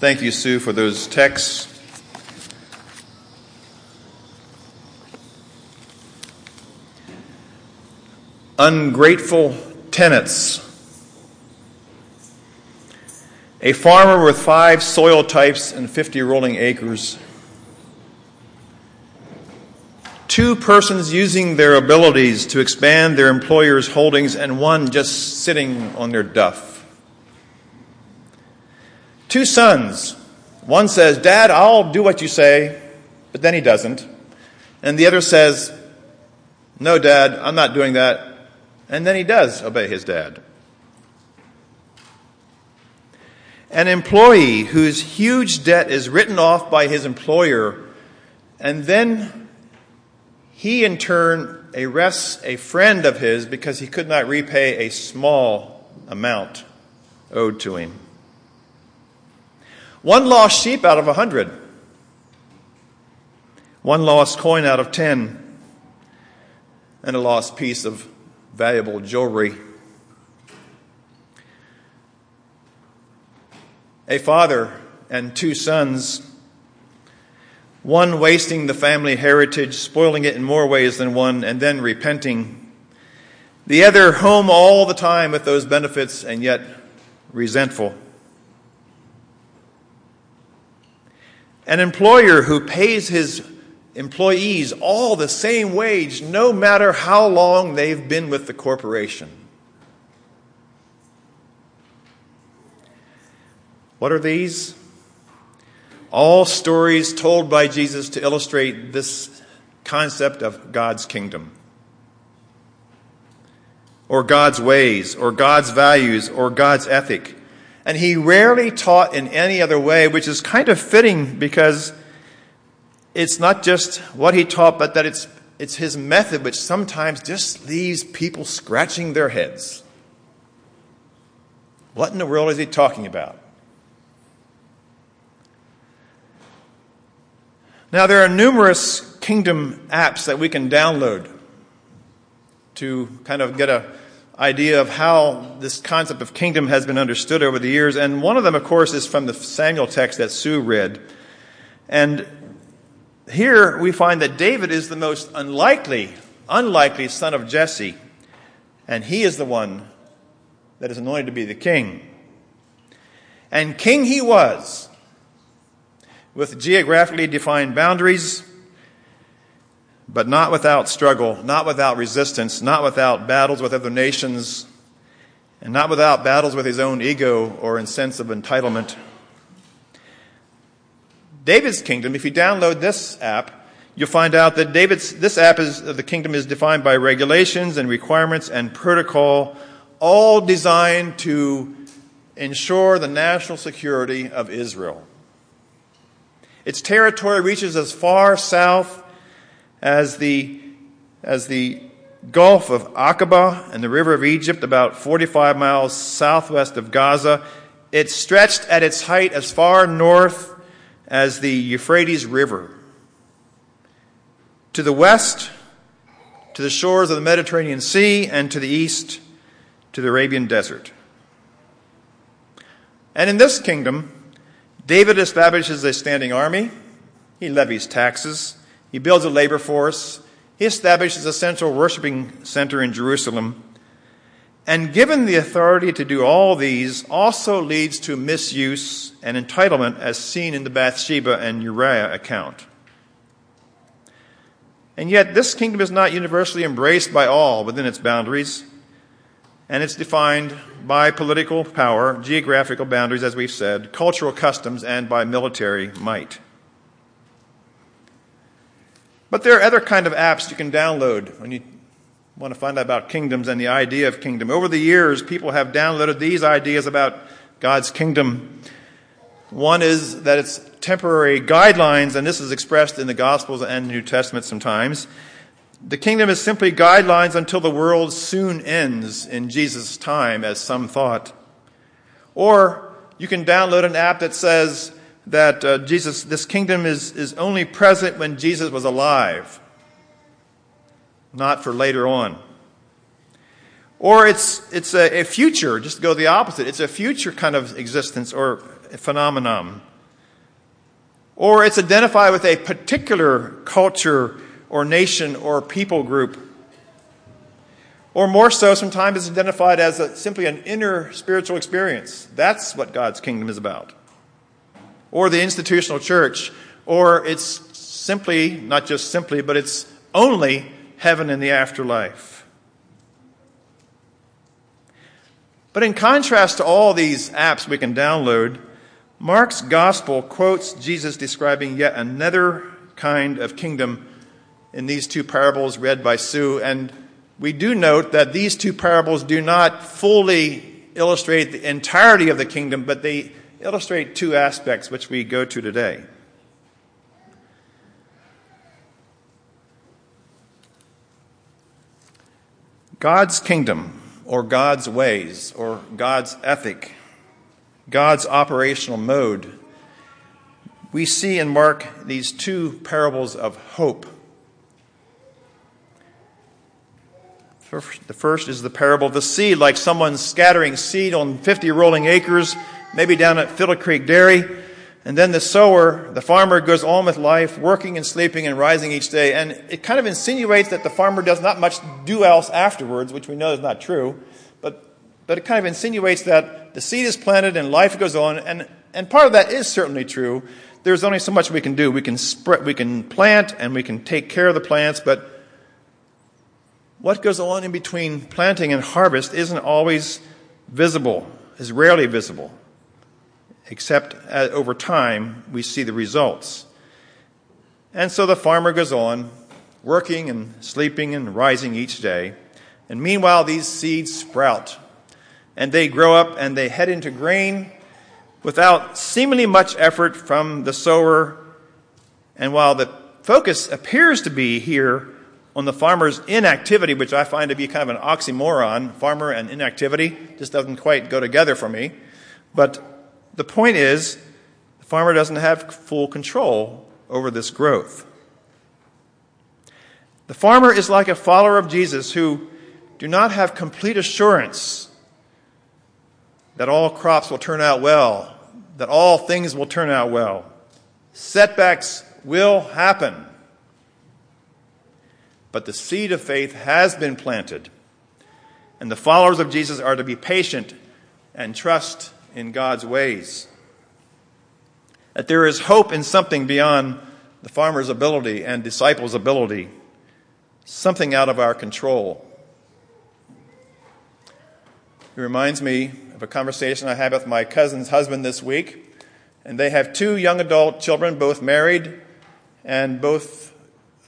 Thank you, Sue, for those texts. Ungrateful tenants. A farmer with five soil types and 50 rolling acres. Two persons using their abilities to expand their employer's holdings, and one just sitting on their duff. Two sons. One says, Dad, I'll do what you say, but then he doesn't. And the other says, No, Dad, I'm not doing that. And then he does obey his dad. An employee whose huge debt is written off by his employer, and then he in turn arrests a friend of his because he could not repay a small amount owed to him. One lost sheep out of a hundred, one lost coin out of ten, and a lost piece of valuable jewelry. a father and two sons, one wasting the family heritage, spoiling it in more ways than one, and then repenting. The other home all the time with those benefits and yet resentful. An employer who pays his employees all the same wage no matter how long they've been with the corporation. What are these? All stories told by Jesus to illustrate this concept of God's kingdom, or God's ways, or God's values, or God's ethic. And he rarely taught in any other way, which is kind of fitting because it's not just what he taught, but that it's, it's his method, which sometimes just leaves people scratching their heads. What in the world is he talking about? Now, there are numerous kingdom apps that we can download to kind of get an idea of how this concept of kingdom has been understood over the years. And one of them, of course, is from the Samuel text that Sue read. And here we find that David is the most unlikely, unlikely son of Jesse. And he is the one that is anointed to be the king. And king he was with geographically defined boundaries, but not without struggle, not without resistance, not without battles with other nations, and not without battles with his own ego or in sense of entitlement. David's kingdom, if you download this app, you'll find out that David's, this app is, the kingdom is defined by regulations and requirements and protocol, all designed to ensure the national security of Israel. Its territory reaches as far south as the, as the Gulf of Aqaba and the River of Egypt, about 45 miles southwest of Gaza. It stretched at its height as far north as the Euphrates River. To the west, to the shores of the Mediterranean Sea, and to the east, to the Arabian Desert. And in this kingdom, David establishes a standing army. He levies taxes. He builds a labor force. He establishes a central worshiping center in Jerusalem. And given the authority to do all these, also leads to misuse and entitlement as seen in the Bathsheba and Uriah account. And yet, this kingdom is not universally embraced by all within its boundaries and it's defined by political power, geographical boundaries, as we've said, cultural customs, and by military might. But there are other kind of apps you can download when you want to find out about kingdoms and the idea of kingdom. Over the years, people have downloaded these ideas about God's kingdom. One is that it's temporary guidelines, and this is expressed in the Gospels and New Testament sometimes. The kingdom is simply guidelines until the world soon ends in Jesus' time, as some thought. Or you can download an app that says that uh, Jesus, this kingdom is, is only present when Jesus was alive, not for later on. Or it's, it's a, a future, just go the opposite. It's a future kind of existence or phenomenon. Or it's identified with a particular culture or nation or people group. Or more so, sometimes it's identified as a, simply an inner spiritual experience. That's what God's kingdom is about. Or the institutional church. Or it's simply, not just simply, but it's only heaven in the afterlife. But in contrast to all these apps we can download, Mark's gospel quotes Jesus describing yet another kind of kingdom in these two parables read by Sue. And we do note that these two parables do not fully illustrate the entirety of the kingdom, but they illustrate two aspects which we go to today. God's kingdom, or God's ways, or God's ethic, God's operational mode, we see and mark these two parables of hope. The first is the parable of the seed, like someone scattering seed on 50 rolling acres, maybe down at Fiddle Creek Dairy. And then the sower, the farmer, goes on with life, working and sleeping and rising each day. And it kind of insinuates that the farmer does not much do else afterwards, which we know is not true. But, but it kind of insinuates that the seed is planted and life goes on. And, and part of that is certainly true. There's only so much we can do. We can, spread, we can plant and we can take care of the plants, but what goes on in between planting and harvest isn't always visible, is rarely visible except over time we see the results. And so the farmer goes on, working and sleeping and rising each day. And meanwhile, these seeds sprout and they grow up and they head into grain without seemingly much effort from the sower. And while the focus appears to be here on the farmer's inactivity, which I find to be kind of an oxymoron, farmer and inactivity just doesn't quite go together for me. But the point is, the farmer doesn't have full control over this growth. The farmer is like a follower of Jesus who do not have complete assurance that all crops will turn out well, that all things will turn out well. Setbacks will happen. But the seed of faith has been planted, and the followers of Jesus are to be patient and trust in God's ways. That there is hope in something beyond the farmer's ability and disciples' ability, something out of our control. It reminds me of a conversation I had with my cousin's husband this week. And they have two young adult children, both married and both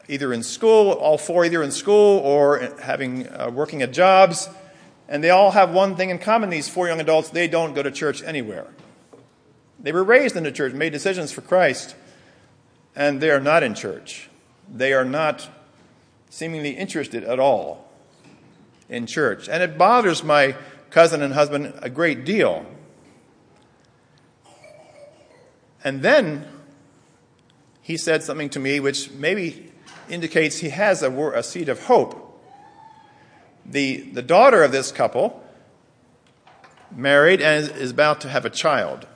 either in school, all four either in school or having uh, working at jobs. And they all have one thing in common, these four young adults they don't go to church anywhere. They were raised in the church, made decisions for Christ, and they are not in church. They are not seemingly interested at all in church. And it bothers my cousin and husband a great deal. And then he said something to me which maybe indicates he has a, a seed of hope the, the daughter of this couple married and is about to have a child.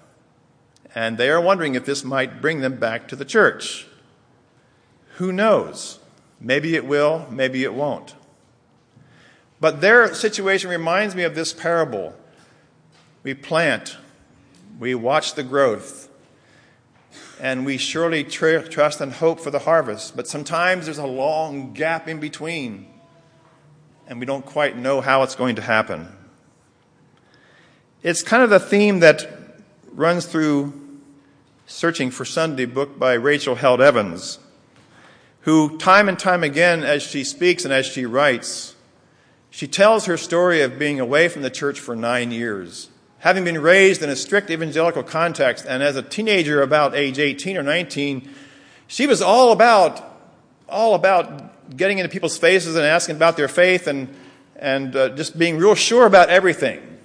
And they are wondering if this might bring them back to the church. Who knows? Maybe it will, maybe it won't. But their situation reminds me of this parable. We plant, we watch the growth, and we surely tr- trust and hope for the harvest. But sometimes there's a long gap in between and we don't quite know how it's going to happen. It's kind of the theme that runs through Searching for Sunday, book by Rachel Held Evans, who, time and time again, as she speaks and as she writes, she tells her story of being away from the church for nine years. Having been raised in a strict evangelical context, and as a teenager about age 18 or 19, she was all about, all about getting into people's faces and asking about their faith and, and uh, just being real sure about everything.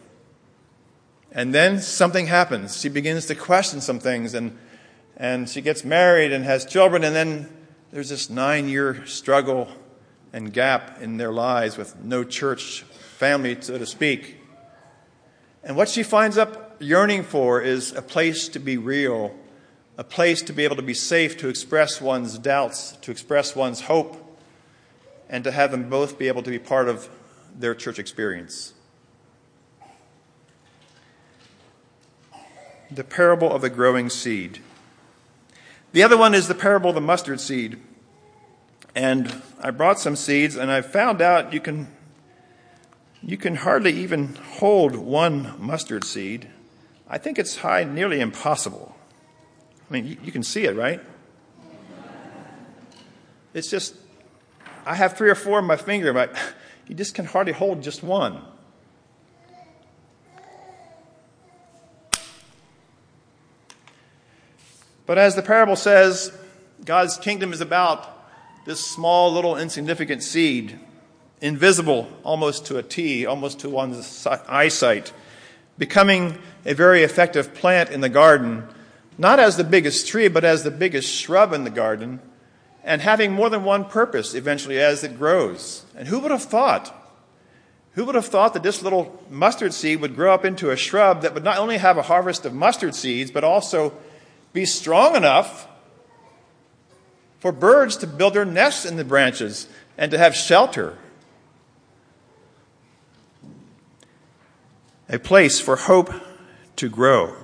And then something happens. She begins to question some things, and, and she gets married and has children, and then there's this nine year struggle and gap in their lives with no church family, so to speak. And what she finds up yearning for is a place to be real, a place to be able to be safe, to express one's doubts, to express one's hope, and to have them both be able to be part of their church experience. The parable of the growing seed. The other one is the parable of the mustard seed. And I brought some seeds, and I found out you can, you can hardly even hold one mustard seed. I think it's high, nearly impossible. I mean, you, you can see it, right? It's just, I have three or four in my finger, but you just can hardly hold just one. But as the parable says, God's kingdom is about this small, little, insignificant seed, invisible almost to a T, almost to one's eyesight, becoming a very effective plant in the garden, not as the biggest tree, but as the biggest shrub in the garden, and having more than one purpose eventually as it grows. And who would have thought? Who would have thought that this little mustard seed would grow up into a shrub that would not only have a harvest of mustard seeds, but also be strong enough for birds to build their nests in the branches and to have shelter. A place for hope to grow.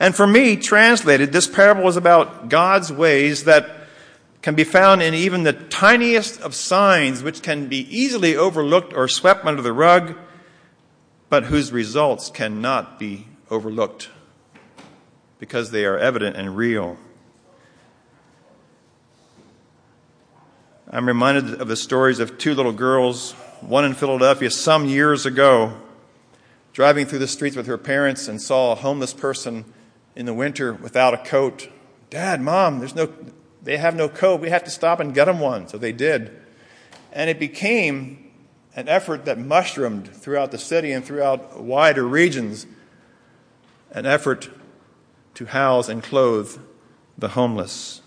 And for me, translated, this parable is about God's ways that can be found in even the tiniest of signs, which can be easily overlooked or swept under the rug, but whose results cannot be overlooked because they are evident and real. I'm reminded of the stories of two little girls, one in Philadelphia some years ago, driving through the streets with her parents and saw a homeless person in the winter without a coat. Dad, mom, there's no, they have no coat. We have to stop and get them one. So they did. And it became an effort that mushroomed throughout the city and throughout wider regions, an effort to house and clothe the homeless.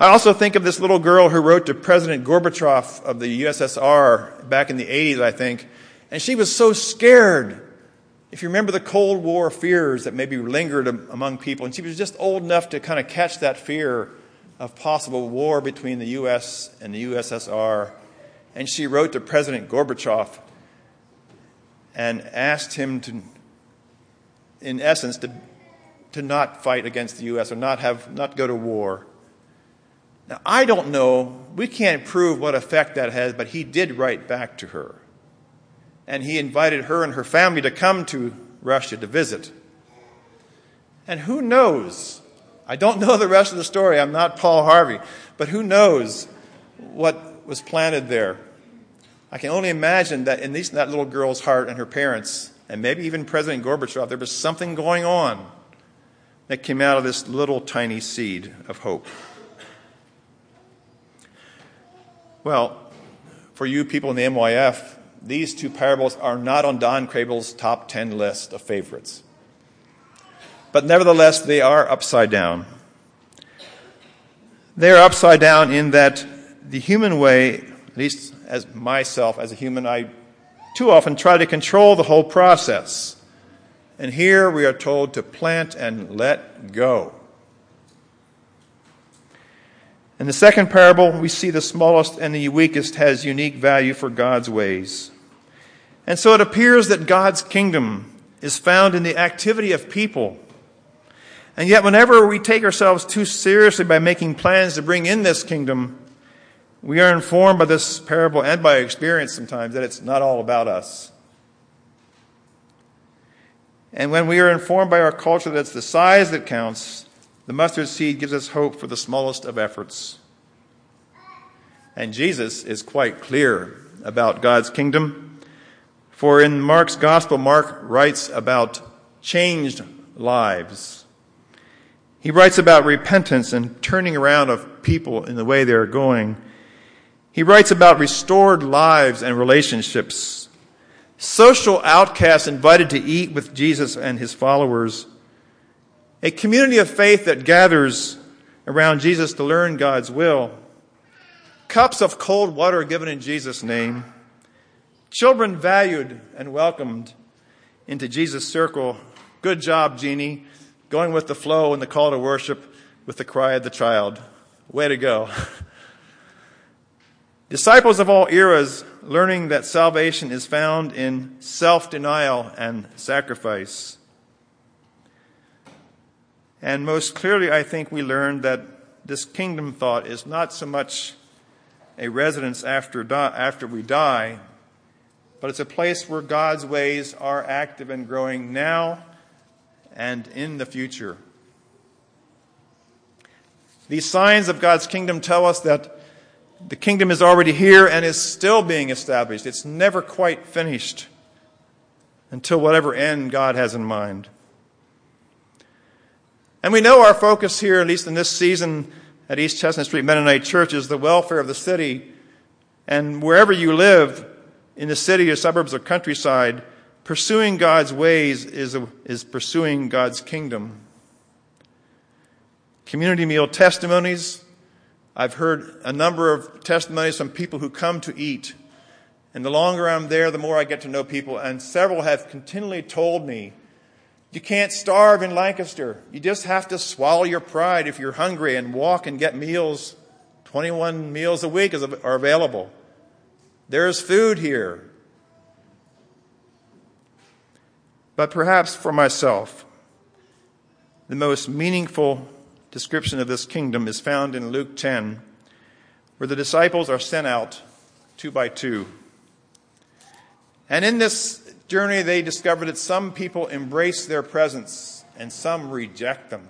I also think of this little girl who wrote to President Gorbachev of the USSR back in the 80s, I think, and she was so scared. If you remember the Cold War fears that maybe lingered among people, and she was just old enough to kind of catch that fear of possible war between the US and the USSR. And she wrote to President Gorbachev and asked him to, in essence, to, to not fight against the US or not, have, not go to war. Now, I don't know, we can't prove what effect that has, but he did write back to her. And he invited her and her family to come to Russia to visit. And who knows? I don't know the rest of the story. I'm not Paul Harvey. But who knows what was planted there? I can only imagine that in these, that little girl's heart and her parents, and maybe even President Gorbachev, there was something going on that came out of this little tiny seed of hope. Well, for you people in the MYF, these two parables are not on Don Crable's top 10 list of favorites. But nevertheless, they are upside down. They are upside down in that the human way, at least as myself, as a human, I too often try to control the whole process. And here we are told to plant and let go. In the second parable, we see the smallest and the weakest has unique value for God's ways. And so it appears that God's kingdom is found in the activity of people. And yet, whenever we take ourselves too seriously by making plans to bring in this kingdom, we are informed by this parable and by experience sometimes that it's not all about us. And when we are informed by our culture that it's the size that counts, the mustard seed gives us hope for the smallest of efforts. And Jesus is quite clear about God's kingdom. For in Mark's gospel, Mark writes about changed lives. He writes about repentance and turning around of people in the way they are going. He writes about restored lives and relationships. Social outcasts invited to eat with Jesus and his followers a community of faith that gathers around Jesus to learn God's will. Cups of cold water given in Jesus' name. Children valued and welcomed. into Jesus' circle. Good job, Jeannie. Going with the flow and the call to worship with the cry of the child. Way to go. Disciples of all eras learning that salvation is found in self denial and sacrifice. And most clearly, I think we learned that this kingdom thought is not so much a residence after, after we die, but it's a place where God's ways are active and growing now and in the future. These signs of God's kingdom tell us that the kingdom is already here and is still being established. It's never quite finished until whatever end God has in mind. And we know our focus here, at least in this season at East Chestnut Street Mennonite Church, is the welfare of the city. And wherever you live, in the city or suburbs or countryside, pursuing God's ways is, a, is pursuing God's kingdom. Community meal testimonies. I've heard a number of testimonies from people who come to eat. And the longer I'm there, the more I get to know people. And several have continually told me you can't starve in Lancaster. You just have to swallow your pride if you're hungry and walk and get meals. 21 meals a week are available. There's food here. But perhaps for myself, the most meaningful description of this kingdom is found in Luke 10, where the disciples are sent out two by two. And in this journey, they discover that some people embrace their presence and some reject them.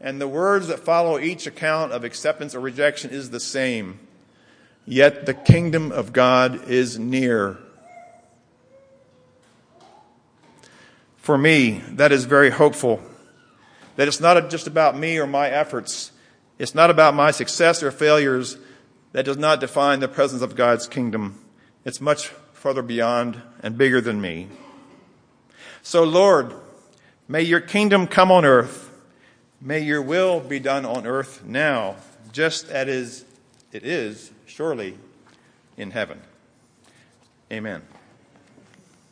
And the words that follow each account of acceptance or rejection is the same. Yet the kingdom of God is near. For me, that is very hopeful. That it's not just about me or my efforts. It's not about my success or failures. That does not define the presence of God's kingdom. It's much further beyond and bigger than me. So, Lord, may your kingdom come on earth. May your will be done on earth now, just as it is surely in heaven. Amen.